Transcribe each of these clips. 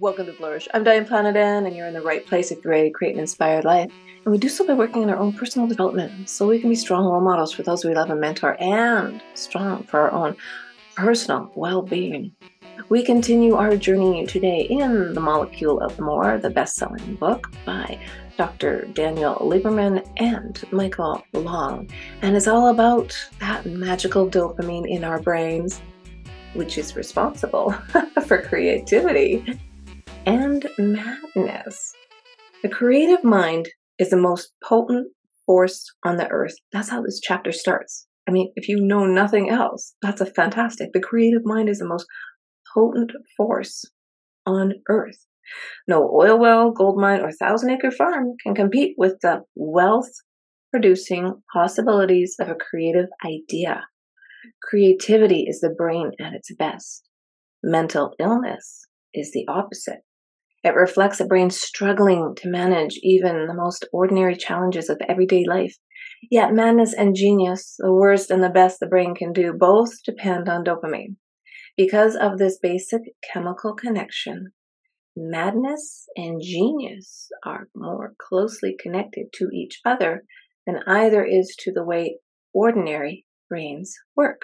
Welcome to Flourish. I'm Diane Planidin, and you're in the right place if you're ready to create an inspired life. And we do so by working on our own personal development so we can be strong role models for those we love and mentor and strong for our own personal well being. We continue our journey today in The Molecule of More, the best selling book by Dr. Daniel Lieberman and Michael Long. And it's all about that magical dopamine in our brains, which is responsible for creativity and madness. The creative mind is the most potent force on the earth. That's how this chapter starts. I mean, if you know nothing else, that's a fantastic. The creative mind is the most potent force on earth. No oil well, gold mine, or thousand acre farm can compete with the wealth producing possibilities of a creative idea. Creativity is the brain at its best. Mental illness is the opposite. It reflects a brain struggling to manage even the most ordinary challenges of everyday life. Yet madness and genius, the worst and the best the brain can do, both depend on dopamine. Because of this basic chemical connection, madness and genius are more closely connected to each other than either is to the way ordinary brains work.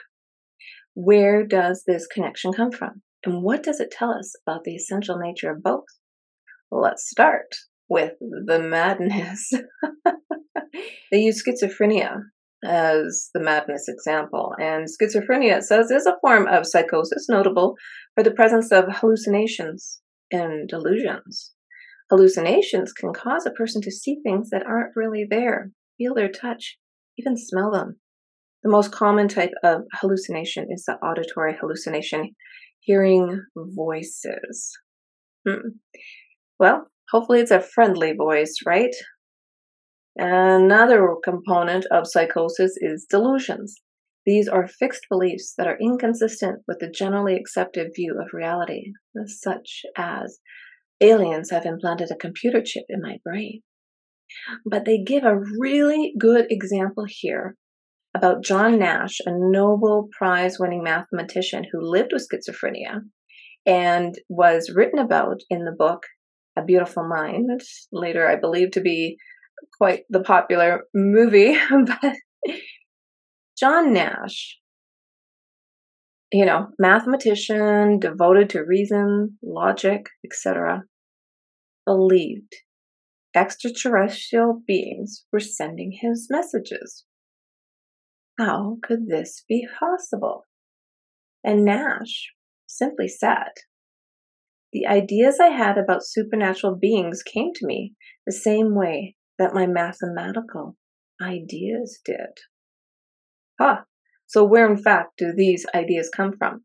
Where does this connection come from? And what does it tell us about the essential nature of both? Let's start with the madness. they use schizophrenia as the madness example, and schizophrenia, it says, is a form of psychosis notable for the presence of hallucinations and delusions. Hallucinations can cause a person to see things that aren't really there, feel their touch, even smell them. The most common type of hallucination is the auditory hallucination, hearing voices. Hmm. Well, hopefully it's a friendly voice, right? Another component of psychosis is delusions. These are fixed beliefs that are inconsistent with the generally accepted view of reality, such as aliens have implanted a computer chip in my brain. But they give a really good example here about John Nash, a Nobel Prize winning mathematician who lived with schizophrenia and was written about in the book a Beautiful Mind, later I believe to be quite the popular movie. but John Nash, you know, mathematician, devoted to reason, logic, etc., believed extraterrestrial beings were sending his messages. How could this be possible? And Nash simply said, the ideas I had about supernatural beings came to me the same way that my mathematical ideas did. Huh. So, where in fact do these ideas come from?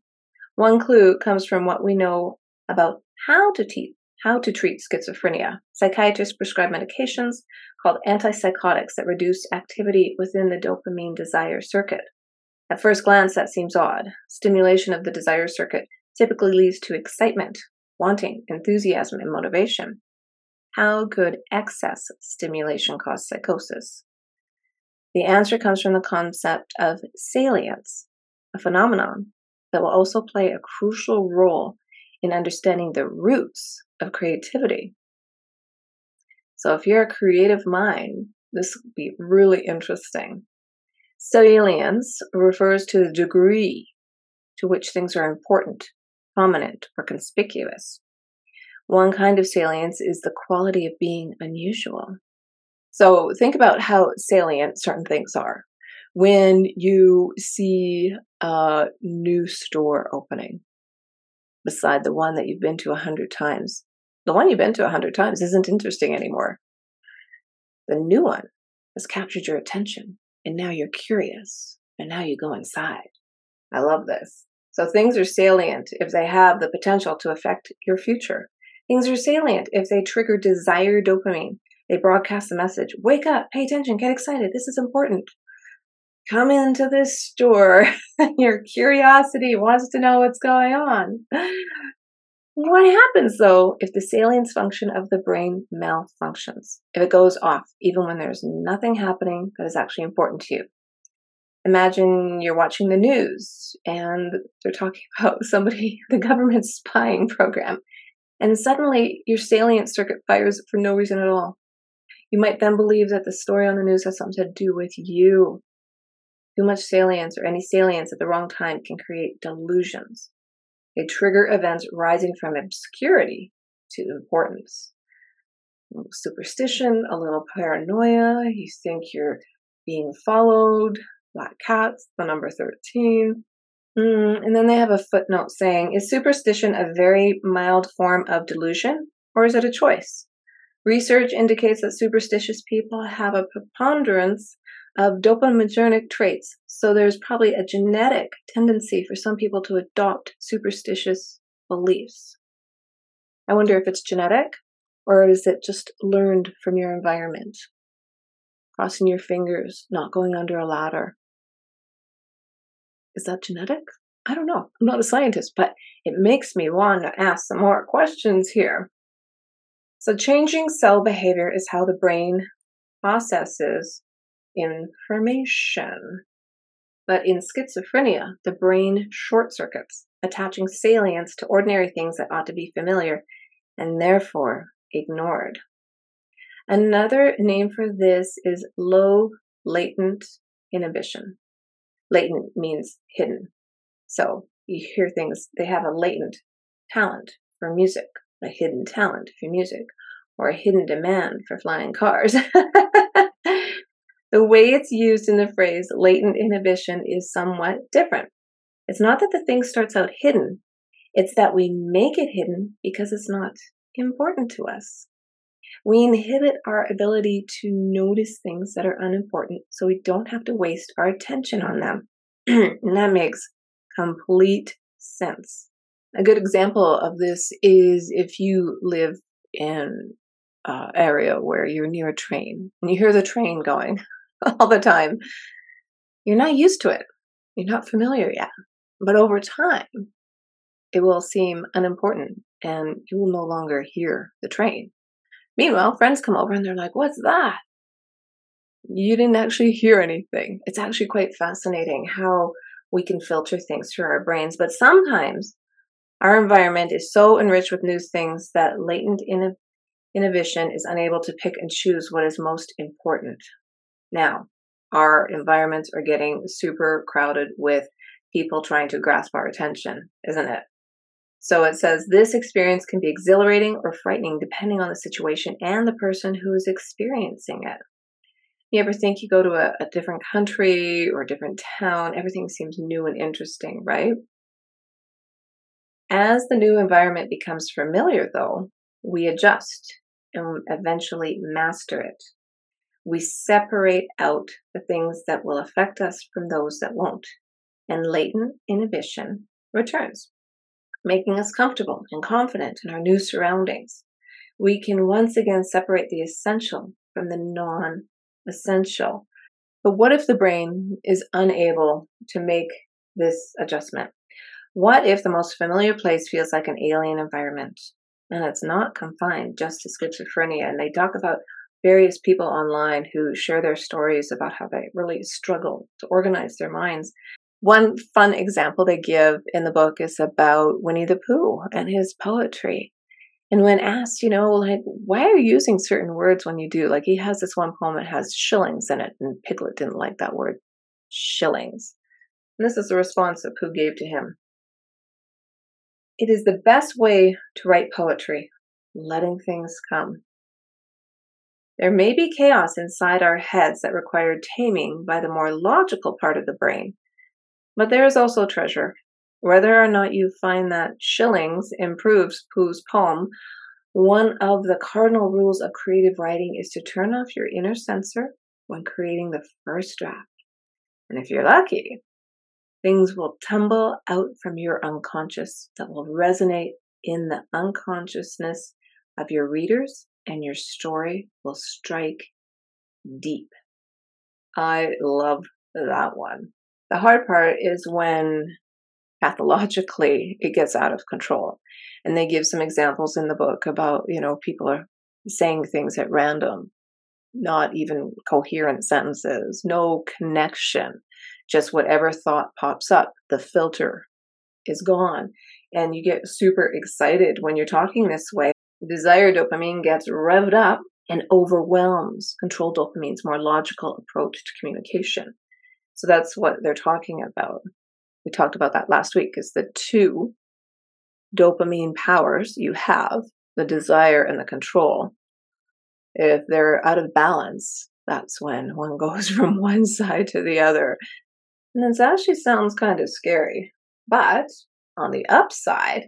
One clue comes from what we know about how to teach how to treat schizophrenia. Psychiatrists prescribe medications called antipsychotics that reduce activity within the dopamine desire circuit. At first glance, that seems odd. Stimulation of the desire circuit typically leads to excitement, wanting, enthusiasm, and motivation. How could excess stimulation cause psychosis? The answer comes from the concept of salience, a phenomenon that will also play a crucial role in understanding the roots of creativity. So, if you're a creative mind, this would be really interesting. Salience refers to the degree to which things are important prominent, or conspicuous. One kind of salience is the quality of being unusual. So think about how salient certain things are. When you see a new store opening beside the one that you've been to a hundred times, the one you've been to a hundred times isn't interesting anymore. The new one has captured your attention, and now you're curious, and now you go inside. I love this. So things are salient if they have the potential to affect your future. Things are salient if they trigger desire dopamine. They broadcast the message wake up, pay attention, get excited, this is important. Come into this store. your curiosity wants to know what's going on. What happens though if the salience function of the brain malfunctions? If it goes off, even when there's nothing happening that is actually important to you? Imagine you're watching the news and they're talking about somebody, the government spying program. And suddenly your salient circuit fires for no reason at all. You might then believe that the story on the news has something to do with you. Too much salience or any salience at the wrong time can create delusions. They trigger events rising from obscurity to importance. superstition, a little paranoia, you think you're being followed, black cats, the number 13. Mm, and then they have a footnote saying, is superstition a very mild form of delusion or is it a choice? Research indicates that superstitious people have a preponderance of dopaminergic traits, so there's probably a genetic tendency for some people to adopt superstitious beliefs. I wonder if it's genetic or is it just learned from your environment? Crossing your fingers, not going under a ladder, is that genetic? I don't know. I'm not a scientist, but it makes me want to ask some more questions here. So, changing cell behavior is how the brain processes information. But in schizophrenia, the brain short circuits, attaching salience to ordinary things that ought to be familiar and therefore ignored. Another name for this is low latent inhibition. Latent means hidden. So you hear things, they have a latent talent for music, a hidden talent for music, or a hidden demand for flying cars. the way it's used in the phrase latent inhibition is somewhat different. It's not that the thing starts out hidden, it's that we make it hidden because it's not important to us. We inhibit our ability to notice things that are unimportant so we don't have to waste our attention on them. and that makes complete sense. A good example of this is if you live in an area where you're near a train and you hear the train going all the time. You're not used to it. You're not familiar yet. But over time, it will seem unimportant and you will no longer hear the train. Meanwhile, friends come over and they're like, What's that? You didn't actually hear anything. It's actually quite fascinating how we can filter things through our brains. But sometimes our environment is so enriched with new things that latent in- inhibition is unable to pick and choose what is most important. Now, our environments are getting super crowded with people trying to grasp our attention, isn't it? So it says this experience can be exhilarating or frightening depending on the situation and the person who is experiencing it. You ever think you go to a, a different country or a different town, everything seems new and interesting, right? As the new environment becomes familiar, though, we adjust and eventually master it. We separate out the things that will affect us from those that won't, and latent inhibition returns making us comfortable and confident in our new surroundings. We can once again separate the essential from the non essential. But what if the brain is unable to make this adjustment? What if the most familiar place feels like an alien environment? And it's not confined just to schizophrenia. And they talk about various people online who share their stories about how they really struggle to organize their minds. One fun example they give in the book is about Winnie the Pooh and his poetry. And when asked, you know, like, why are you using certain words when you do? Like, he has this one poem that has shillings in it, and Piglet didn't like that word, shillings. And this is the response that Pooh gave to him It is the best way to write poetry, letting things come. There may be chaos inside our heads that require taming by the more logical part of the brain, but there is also treasure. Whether or not you find that shillings improves Pooh's poem, one of the cardinal rules of creative writing is to turn off your inner censor when creating the first draft. And if you're lucky, things will tumble out from your unconscious that will resonate in the unconsciousness of your readers, and your story will strike deep. I love that one. The hard part is when pathologically it gets out of control. And they give some examples in the book about, you know, people are saying things at random, not even coherent sentences, no connection, just whatever thought pops up, the filter is gone. and you get super excited when you're talking this way. Desire dopamine gets revved up and overwhelms control dopamine's more logical approach to communication. So that's what they're talking about. We talked about that last week is the two dopamine powers you have, the desire and the control. If they're out of balance, that's when one goes from one side to the other. And this actually sounds kind of scary. But on the upside,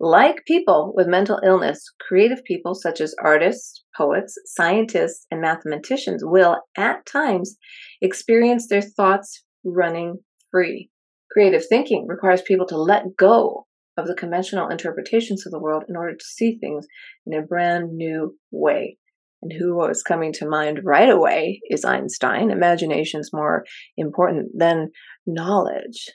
like people with mental illness, creative people such as artists, poets, scientists, and mathematicians will, at times, experience their thoughts running free. Creative thinking requires people to let go of the conventional interpretations of the world in order to see things in a brand new way. And who was coming to mind right away is Einstein. Imagination is more important than knowledge.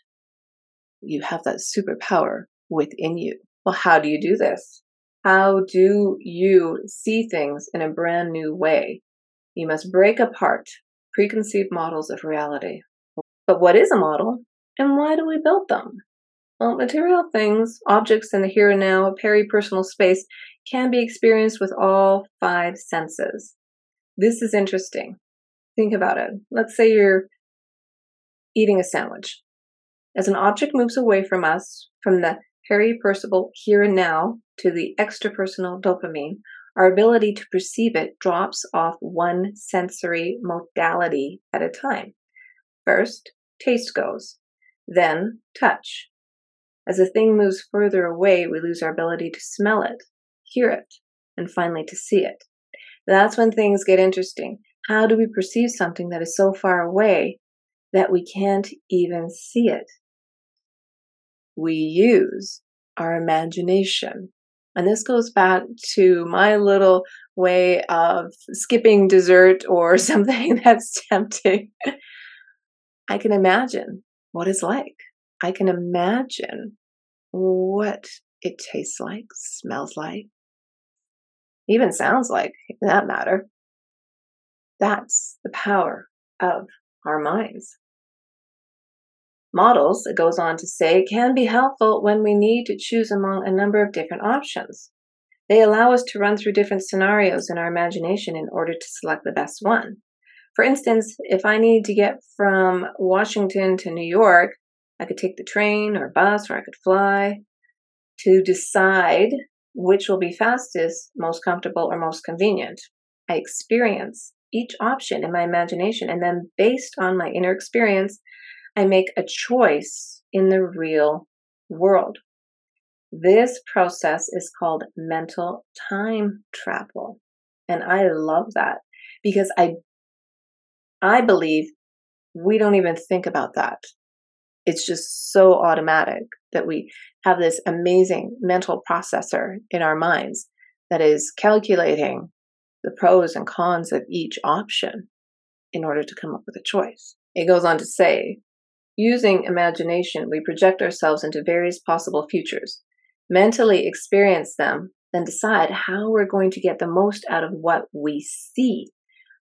You have that superpower within you. Well, how do you do this? How do you see things in a brand new way? You must break apart preconceived models of reality. But what is a model and why do we build them? Well, material things, objects in the here and now, peri-personal space can be experienced with all five senses. This is interesting. Think about it. Let's say you're eating a sandwich. As an object moves away from us, from the peri-perceptual here and now to the extrapersonal dopamine, our ability to perceive it drops off one sensory modality at a time. First, taste goes, then touch, as a thing moves further away, we lose our ability to smell it, hear it, and finally to see it. That's when things get interesting. How do we perceive something that is so far away that we can't even see it? We use our imagination. And this goes back to my little way of skipping dessert or something that's tempting. I can imagine what it's like. I can imagine what it tastes like, smells like, even sounds like, in that matter. That's the power of our minds. Models, it goes on to say, can be helpful when we need to choose among a number of different options. They allow us to run through different scenarios in our imagination in order to select the best one. For instance, if I need to get from Washington to New York, I could take the train or bus or I could fly to decide which will be fastest, most comfortable, or most convenient. I experience each option in my imagination, and then based on my inner experience, I make a choice in the real world. This process is called mental time travel. And I love that because I I believe we don't even think about that it's just so automatic that we have this amazing mental processor in our minds that is calculating the pros and cons of each option in order to come up with a choice. It goes on to say, using imagination, we project ourselves into various possible futures, mentally experience them, then decide how we're going to get the most out of what we see,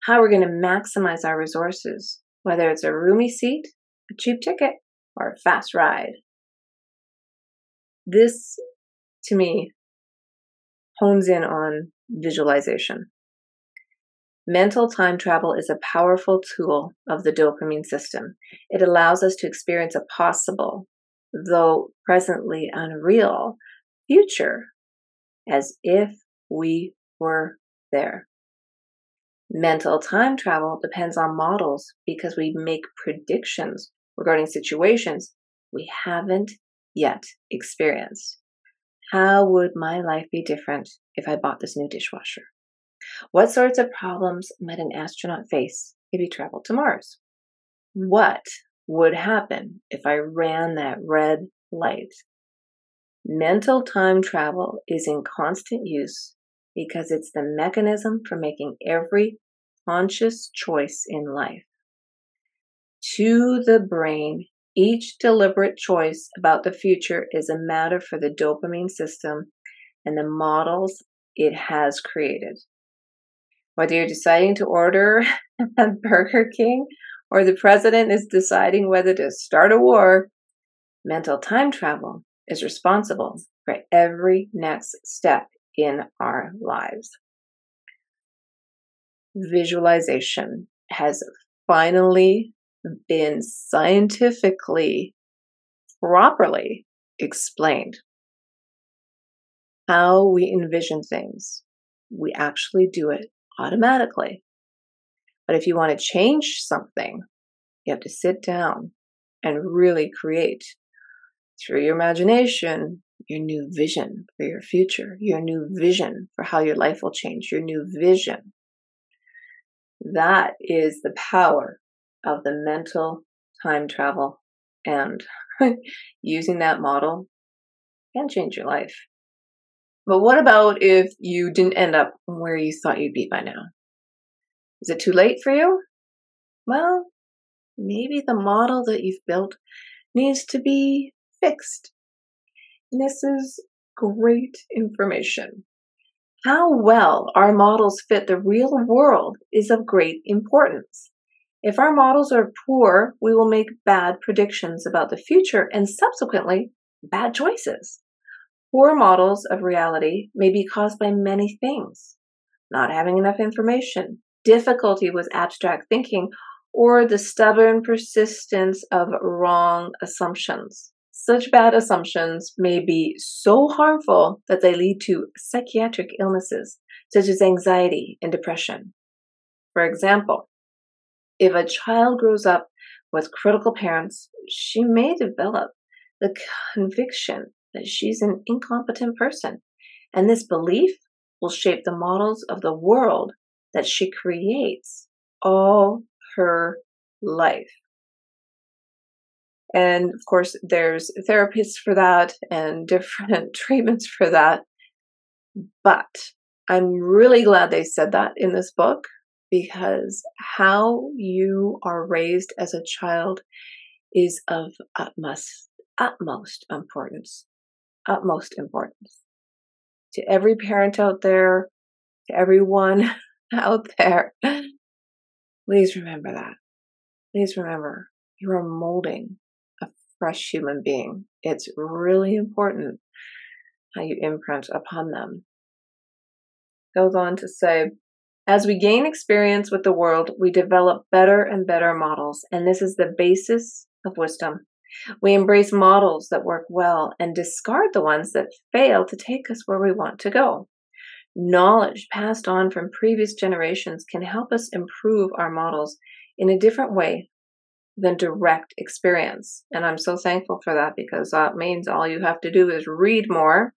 how we're going to maximize our resources, whether it's a roomy seat, a cheap ticket, or a fast ride. This, to me, hones in on visualization. Mental time travel is a powerful tool of the dopamine system. It allows us to experience a possible, though presently unreal, future as if we were there. Mental time travel depends on models because we make predictions regarding situations we haven't yet experienced. How would my life be different if I bought this new dishwasher? What sorts of problems might an astronaut face if he traveled to Mars? What would happen if I ran that red light? Mental time travel is in constant use because it's the mechanism for making every conscious choice in life to the brain, each deliberate choice about the future is a matter for the dopamine system and the models it has created. Whether you're deciding to order at Burger King or the president is deciding whether to start a war, mental time travel is responsible for every next step in our lives. Visualization has finally been scientifically properly explained. How we envision things, we actually do it automatically. But if you want to change something, you have to sit down and really create through your imagination your new vision for your future, your new vision for how your life will change, your new vision. That is the power of the mental time travel and using that model can change your life. But what about if you didn't end up where you thought you'd be by now? Is it too late for you? Well, maybe the model that you've built needs to be fixed. And this is great information. How well our models fit the real world is of great importance. If our models are poor, we will make bad predictions about the future and subsequently bad choices. Poor models of reality may be caused by many things not having enough information, difficulty with abstract thinking, or the stubborn persistence of wrong assumptions. Such bad assumptions may be so harmful that they lead to psychiatric illnesses, such as anxiety and depression. For example, if a child grows up with critical parents, she may develop the conviction that she's an incompetent person. And this belief will shape the models of the world that she creates all her life. And of course, there's therapists for that and different treatments for that. But I'm really glad they said that in this book because how you are raised as a child is of utmost utmost importance utmost importance. To every parent out there to everyone out there please remember that. Please remember you are molding a fresh human being. It's really important how you imprint upon them. Goes on to say as we gain experience with the world, we develop better and better models, and this is the basis of wisdom. We embrace models that work well and discard the ones that fail to take us where we want to go. Knowledge passed on from previous generations can help us improve our models in a different way than direct experience. And I'm so thankful for that because that means all you have to do is read more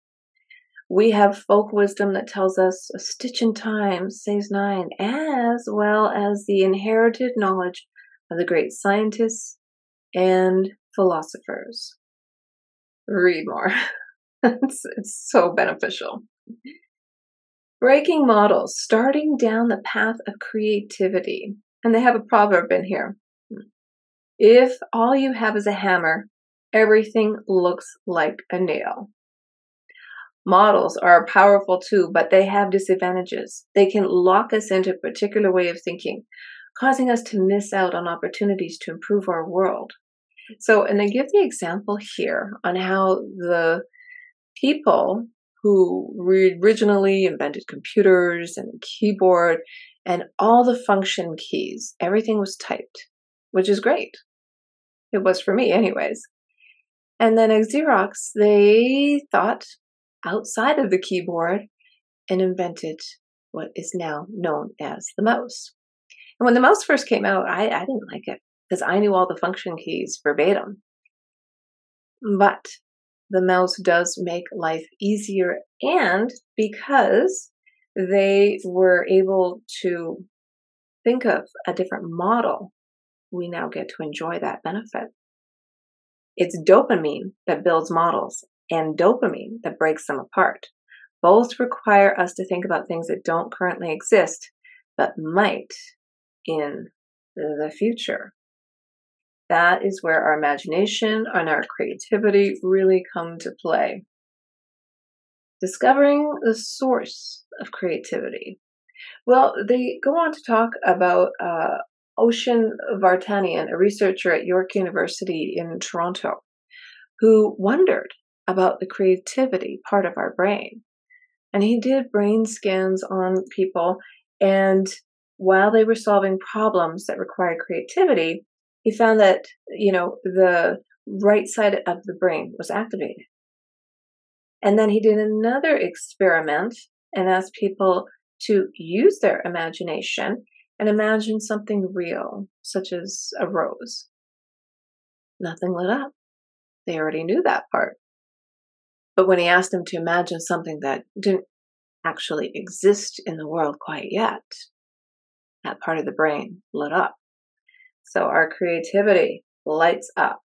we have folk wisdom that tells us a stitch in time saves nine, as well as the inherited knowledge of the great scientists and philosophers. Read more. it's, it's so beneficial. Breaking models, starting down the path of creativity. And they have a proverb in here. If all you have is a hammer, everything looks like a nail. Models are powerful too, but they have disadvantages. They can lock us into a particular way of thinking, causing us to miss out on opportunities to improve our world. So, and I give the example here on how the people who originally invented computers and keyboard and all the function keys, everything was typed, which is great. It was for me, anyways. And then at Xerox, they thought outside of the keyboard and invented what is now known as the mouse. And when the mouse first came out, I, I didn't like it because I knew all the function keys verbatim. But the mouse does make life easier, and because they were able to think of a different model, we now get to enjoy that benefit. It's dopamine that builds models, and dopamine that breaks them apart. Both require us to think about things that don't currently exist, but might in the future. That is where our imagination and our creativity really come to play. Discovering the source of creativity. Well, they go on to talk about uh, Oshin Vartanian, a researcher at York University in Toronto, who wondered about the creativity part of our brain. And he did brain scans on people. And while they were solving problems that required creativity, he found that, you know, the right side of the brain was activated. And then he did another experiment and asked people to use their imagination and imagine something real, such as a rose. Nothing lit up. They already knew that part. But when he asked them to imagine something that didn't actually exist in the world quite yet, that part of the brain lit up. So our creativity lights up.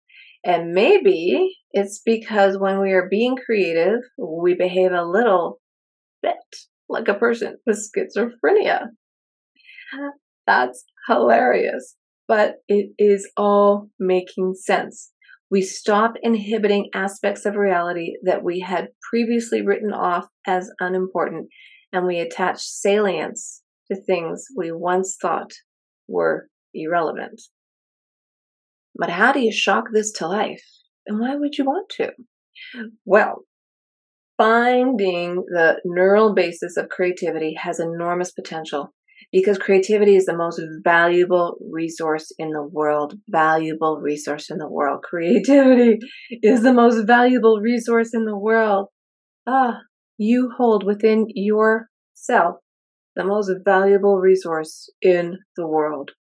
And maybe it's because when we are being creative, we behave a little bit like a person with schizophrenia. That's hilarious, but it is all making sense. We stop inhibiting aspects of reality that we had previously written off as unimportant, and we attach salience to things we once thought were irrelevant. But how do you shock this to life? And why would you want to? Well, finding the neural basis of creativity has enormous potential because creativity is the most valuable resource in the world. Valuable resource in the world. Creativity is the most valuable resource in the world. Ah, you hold within yourself the most valuable resource in the world.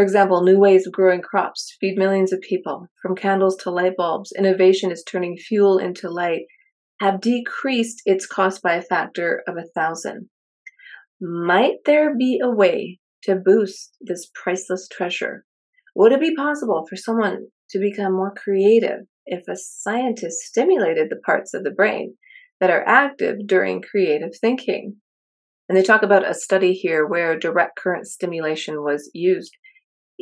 For example, new ways of growing crops feed millions of people. From candles to light bulbs, innovation is turning fuel into light, have decreased its cost by a factor of a thousand. Might there be a way to boost this priceless treasure? Would it be possible for someone to become more creative if a scientist stimulated the parts of the brain that are active during creative thinking? And they talk about a study here where direct current stimulation was used.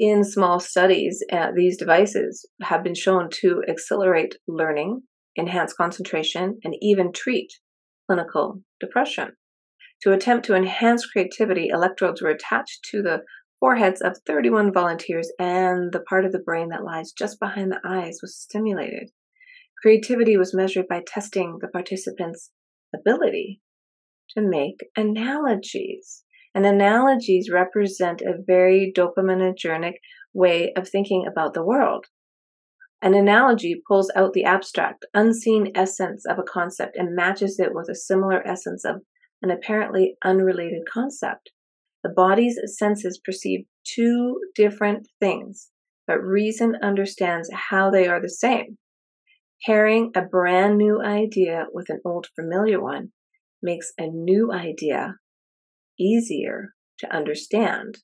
In small studies, uh, these devices have been shown to accelerate learning, enhance concentration, and even treat clinical depression. To attempt to enhance creativity, electrodes were attached to the foreheads of 31 volunteers, and the part of the brain that lies just behind the eyes was stimulated. Creativity was measured by testing the participants' ability to make analogies. And analogies represent a very dopaminergic way of thinking about the world. An analogy pulls out the abstract, unseen essence of a concept and matches it with a similar essence of an apparently unrelated concept. The body's senses perceive two different things, but reason understands how they are the same. Pairing a brand new idea with an old familiar one makes a new idea easier to understand.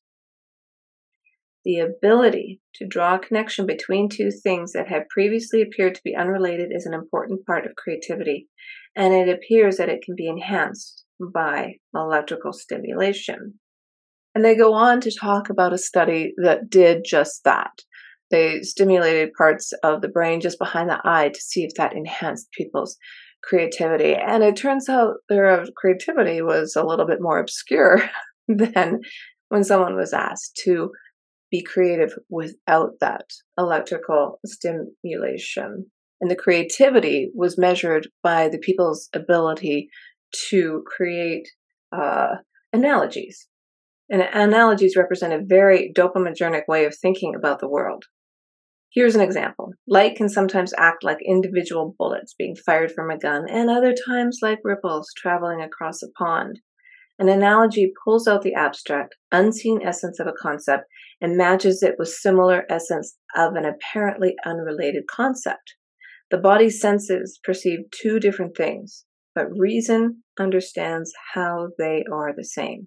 The ability to draw a connection between two things that had previously appeared to be unrelated is an important part of creativity, and it appears that it can be enhanced by electrical stimulation. And they go on to talk about a study that did just that. They stimulated parts of the brain just behind the eye to see if that enhanced people's creativity. And it turns out their creativity was a little bit more obscure than when someone was asked to be creative without that electrical stimulation. And the creativity was measured by the people's ability to create uh, analogies. And analogies represent a very dopaminergic way of thinking about the world. Here's an example. Light can sometimes act like individual bullets being fired from a gun, and other times like ripples traveling across a pond. An analogy pulls out the abstract, unseen essence of a concept and matches it with similar essence of an apparently unrelated concept. The body's senses perceive two different things, but reason understands how they are the same.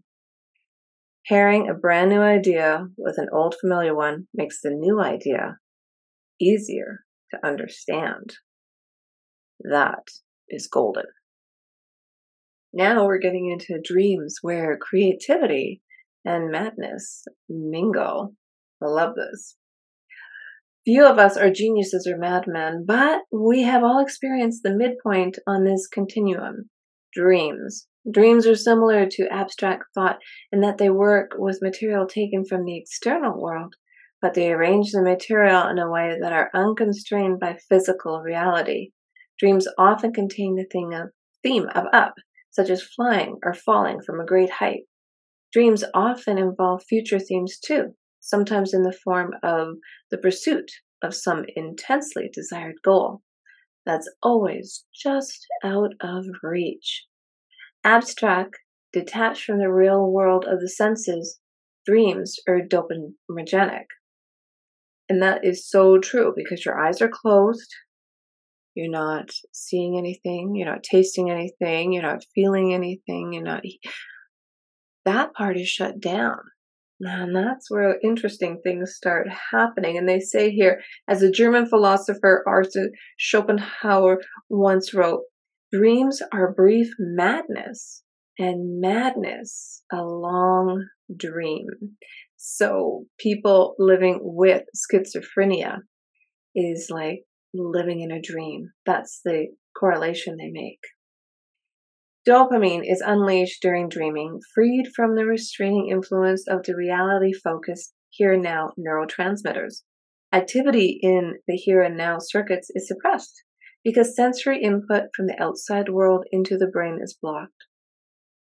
Pairing a brand new idea with an old familiar one makes the new idea easier to understand. That is golden. Now we're getting into dreams where creativity and madness mingle. I love this. Few of us are geniuses or madmen, but we have all experienced the midpoint on this continuum dreams. Dreams are similar to abstract thought in that they work with material taken from the external world, but they arrange the material in a way that are unconstrained by physical reality. Dreams often contain the thing of, theme of up, such as flying or falling from a great height. Dreams often involve future themes too, sometimes in the form of the pursuit of some intensely desired goal that's always just out of reach. Abstract, detached from the real world of the senses, dreams are dopaminergic. And that is so true because your eyes are closed, you're not seeing anything, you're not tasting anything, you're not feeling anything, you're not. That part is shut down. And that's where interesting things start happening. And they say here, as the German philosopher Arthur Schopenhauer once wrote, dreams are brief madness, and madness a long dream. So people living with schizophrenia is like living in a dream. That's the correlation they make. Dopamine is unleashed during dreaming, freed from the restraining influence of the reality focused here and now neurotransmitters. Activity in the here and now circuits is suppressed because sensory input from the outside world into the brain is blocked.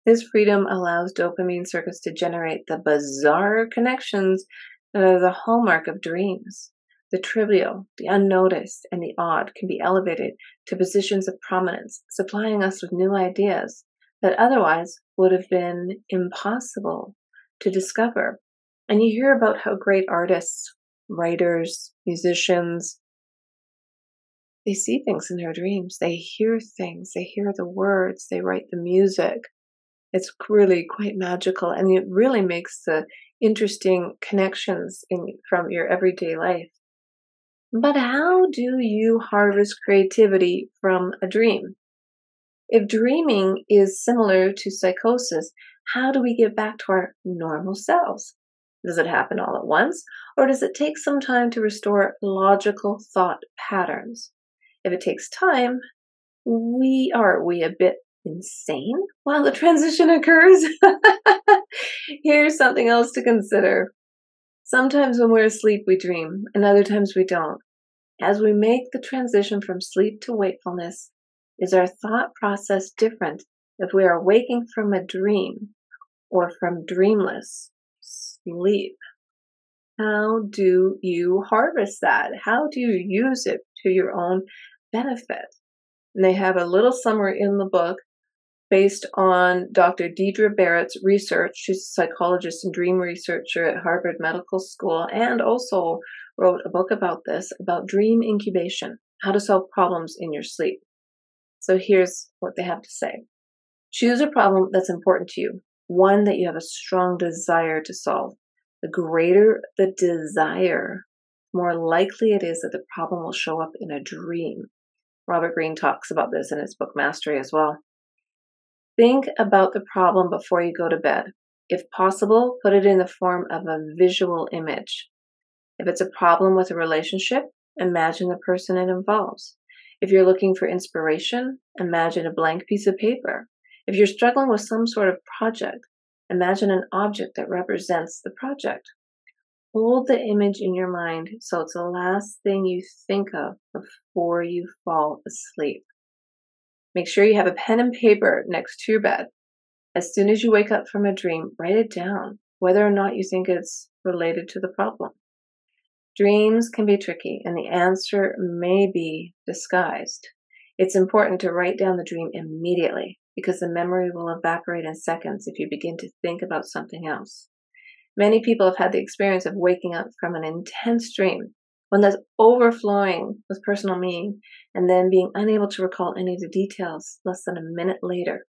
This freedom allows dopamine circuits to generate the bizarre connections that are the hallmark of dreams. The trivial, the unnoticed, and the odd can be elevated to positions of prominence, supplying us with new ideas that otherwise would have been impossible to discover. And you hear about how great artists, writers, musicians, they see things in their dreams. They hear things. They hear the words. They write the music. It's really quite magical. And it really makes the interesting connections in, from your everyday life. But how do you harvest creativity from a dream? If dreaming is similar to psychosis, how do we get back to our normal selves? Does it happen all at once, or does it take some time to restore logical thought patterns? If it takes time, we are we a bit insane while the transition occurs? Here's something else to consider. Sometimes when we're asleep, we dream, and other times we don't. As we make the transition from sleep to wakefulness, is our thought process different if we are waking from a dream or from dreamless sleep? How do you harvest that? How do you use it to your own benefit? And they have a little summary in the book based on Dr. Deirdre Barrett's research. She's a psychologist and dream researcher at Harvard Medical School and also wrote a book about this about dream incubation, how to solve problems in your sleep. So here's what they have to say. Choose a problem that's important to you, one that you have a strong desire to solve. The greater the desire, more likely it is that the problem will show up in a dream. Robert Greene talks about this in his book Mastery as well. Think about the problem before you go to bed. If possible, put it in the form of a visual image. If it's a problem with a relationship, imagine the person it involves. If you're looking for inspiration, imagine a blank piece of paper. If you're struggling with some sort of project, imagine an object that represents the project. Hold the image in your mind so it's the last thing you think of before you fall asleep. Make sure you have a pen and paper next to your bed. As soon as you wake up from a dream, write it down, whether or not you think it's related to the problem. Dreams can be tricky, and the answer may be disguised. It's important to write down the dream immediately because the memory will evaporate in seconds if you begin to think about something else. Many people have had the experience of waking up from an intense dream one that's overflowing with personal meaning, and then being unable to recall any of the details less than a minute later.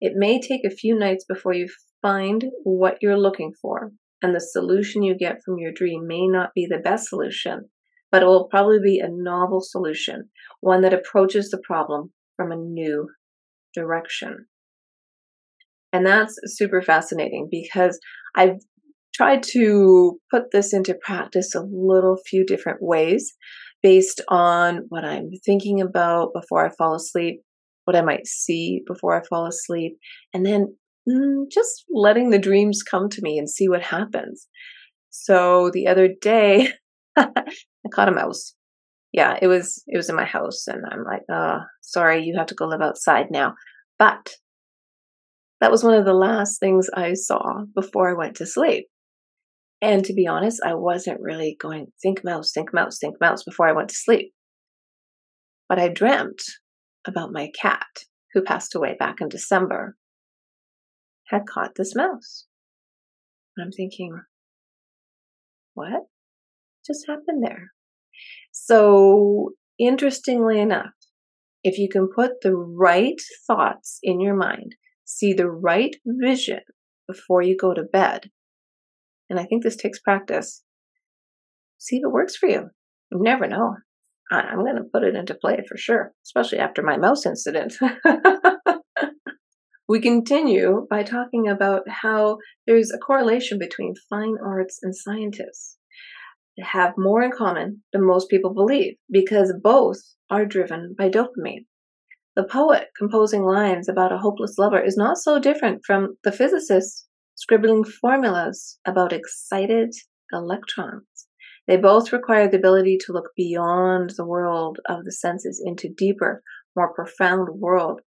It may take a few nights before you find what you're looking for, and the solution you get from your dream may not be the best solution, but it will probably be a novel solution, one that approaches the problem from a new direction. And that's super fascinating because I've tried to put this into practice a little few different ways based on what I'm thinking about before I fall asleep, what I might see before I fall asleep, and then mm, just letting the dreams come to me and see what happens. So the other day, I caught a mouse. yeah, it was it was in my house, and I'm like, oh, sorry, you have to go live outside now. But that was one of the last things I saw before I went to sleep. And to be honest, I wasn't really going think mouse, think mouse, think mouse before I went to sleep. But I dreamt about my cat, who passed away back in December, had caught this mouse. And I'm thinking, what just happened there? So, interestingly enough, if you can put the right thoughts in your mind, see the right vision before you go to bed, and I think this takes practice, see if it works for you. You never know. I'm going to put it into play for sure, especially after my mouse incident. we continue by talking about how there's a correlation between fine arts and scientists. They have more in common than most people believe because both are driven by dopamine. The poet composing lines about a hopeless lover is not so different from the physicist scribbling formulas about excited electrons. They both require the ability to look beyond the world of the senses into deeper, more profound world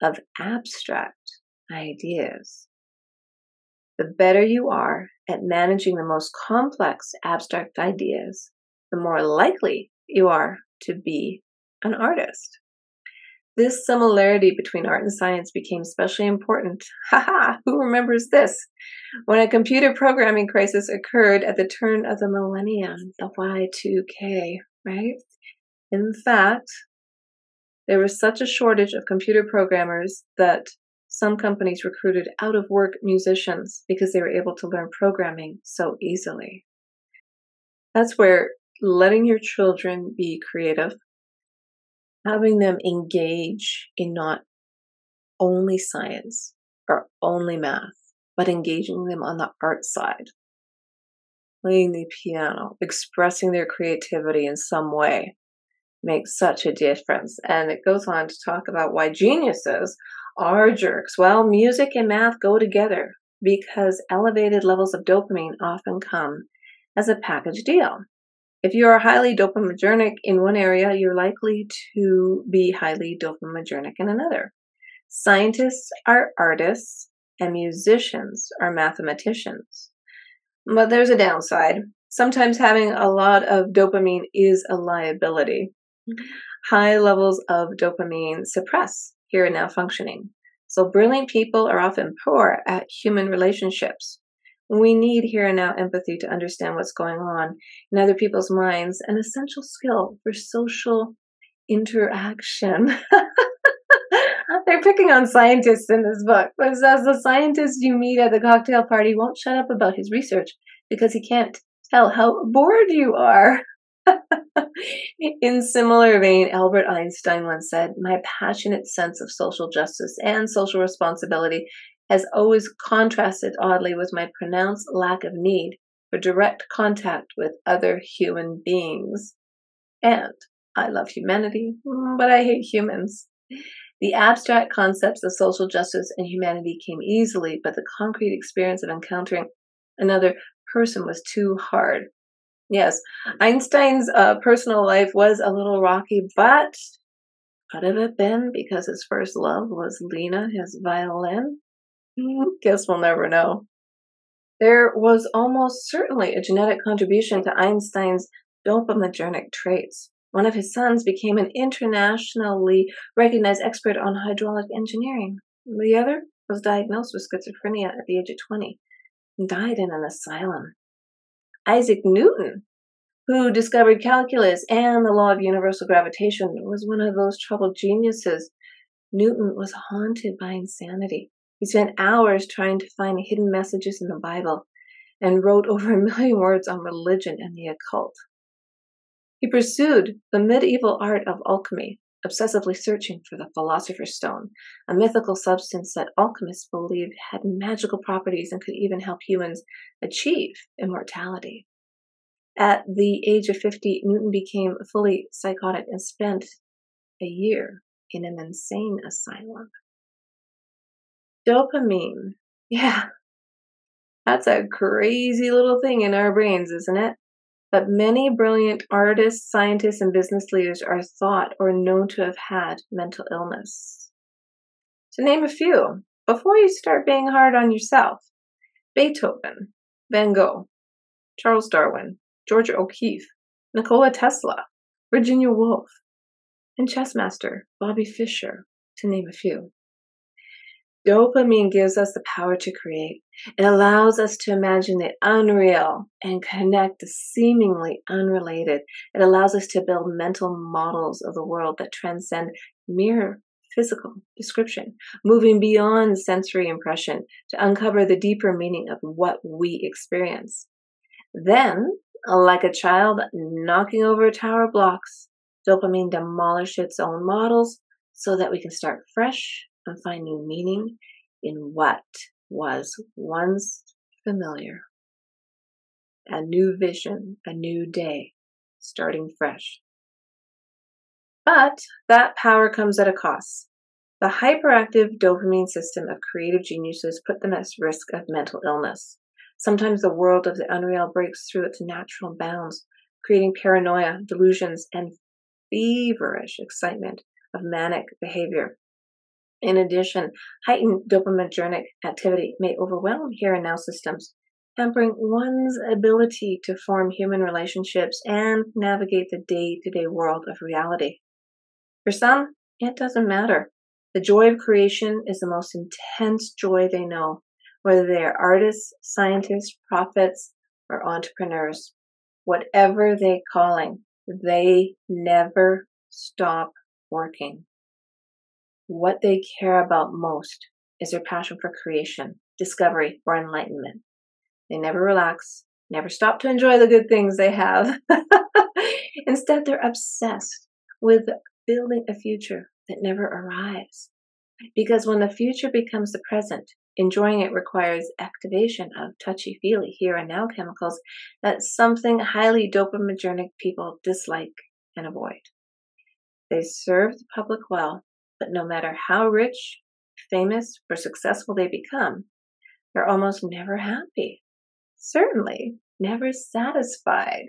of abstract ideas. The better you are at managing the most complex abstract ideas, the more likely you are to be an artist. This similarity between art and science became especially important. Haha, who remembers this? When a computer programming crisis occurred at the turn of the millennium, the Y2K, right? In fact, there was such a shortage of computer programmers that some companies recruited out of work musicians because they were able to learn programming so easily. That's where letting your children be creative having them engage in not only science or only math, but engaging them on the art side, playing the piano, expressing their creativity in some way makes such a difference. And it goes on to talk about why geniuses are jerks. Well, music and math go together because elevated levels of dopamine often come as a package deal. If you are highly dopaminergic in one area, you're likely to be highly dopaminergic in another. Scientists are artists and musicians are mathematicians. But there's a downside. Sometimes having a lot of dopamine is a liability. High levels of dopamine suppress here and now functioning. So brilliant people are often poor at human relationships. We need here and now empathy to understand what's going on in other people's minds, an essential skill for social interaction. They're picking on scientists in this book. It says the scientist you meet at the cocktail party won't shut up about his research because he can't tell how bored you are. in similar vein, Albert Einstein once said, My passionate sense of social justice and social responsibility has always contrasted oddly with my pronounced lack of need for direct contact with other human beings. And I love humanity, but I hate humans. The abstract concepts of social justice and humanity came easily, but the concrete experience of encountering another person was too hard. Yes, Einstein's uh, personal life was a little rocky, but could have it been because his first love was Lina, his violin? Mm, guess we'll never know. There was almost certainly a genetic contribution to Einstein's dopaminergic traits. One of his sons became an internationally recognized expert on hydraulic engineering. The other was diagnosed with schizophrenia at the age of 20 and died in an asylum. Isaac Newton, who discovered calculus and the law of universal gravitation, was one of those troubled geniuses. Newton was haunted by insanity. He spent hours trying to find hidden messages in the Bible and wrote over a million words on religion and the occult. He pursued the medieval art of alchemy, obsessively searching for the philosopher's stone, a mythical substance that alchemists believed had magical properties and could even help humans achieve immortality. At the age of 50, Newton became fully psychotic and spent a year in an insane asylum. Dopamine. Yeah. That's a crazy little thing in our brains, isn't it? but many brilliant artists, scientists, and business leaders are thought or known to have had mental illness. To name a few, before you start being hard on yourself Beethoven, Van Gogh, Charles Darwin, Georgia O'Keeffe, Nikola Tesla, Virginia Woolf, and chess master Bobby Fischer, to name a few. Dopamine gives us the power to create. It allows us to imagine the unreal and connect the seemingly unrelated. It allows us to build mental models of the world that transcend mere physical description, moving beyond sensory impression to uncover the deeper meaning of what we experience. Then, like a child knocking over tower blocks, dopamine demolishes its own models so that we can start fresh and find new meaning in what was once familiar. A new vision, a new day, starting fresh. But that power comes at a cost. The hyperactive dopamine system of creative geniuses put them at risk of mental illness. Sometimes the world of the unreal breaks through its natural bounds, creating paranoia, delusions, and feverish excitement of manic behavior. In addition, heightened dopaminergic activity may overwhelm here and now systems, hampering one's ability to form human relationships and navigate the day to day world of reality. For some, it doesn't matter. The joy of creation is the most intense joy they know, whether they are artists, scientists, prophets, or entrepreneurs. Whatever they calling, they never stop working. What they care about most is their passion for creation, discovery, or enlightenment. They never relax, never stop to enjoy the good things they have. Instead, they're obsessed with building a future that never arrives. Because when the future becomes the present, enjoying it requires activation of touchy feely here and now chemicals that something highly dopaminergic people dislike and avoid. They serve the public well but no matter how rich, famous, or successful they become, they're almost never happy. Certainly, never satisfied.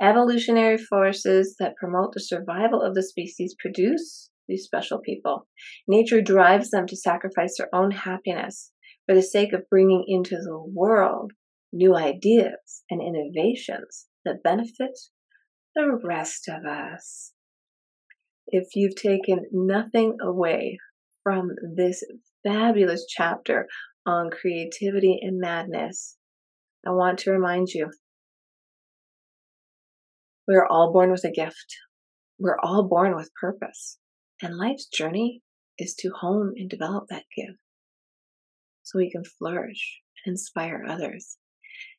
Evolutionary forces that promote the survival of the species produce these special people. Nature drives them to sacrifice their own happiness for the sake of bringing into the world new ideas and innovations that benefit the rest of us if you've taken nothing away from this fabulous chapter on creativity and madness, I want to remind you we're all born with a gift. We're all born with purpose. And life's journey is to hone and develop that gift so we can flourish and inspire others.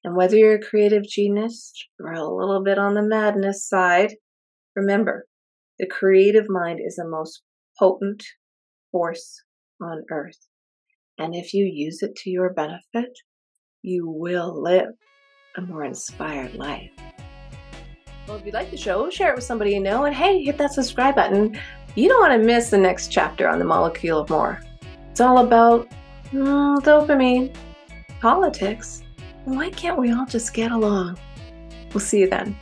And whether you're a creative genius or a little bit on the madness side, remember the creative mind is the most potent force on earth. And if you use it to your benefit, you will live a more inspired life. Well, if you like the show, share it with somebody you know. And hey, hit that subscribe button. You don't want to miss the next chapter on the molecule of more. It's all about mm, dopamine, politics. Why can't we all just get along? We'll see you then.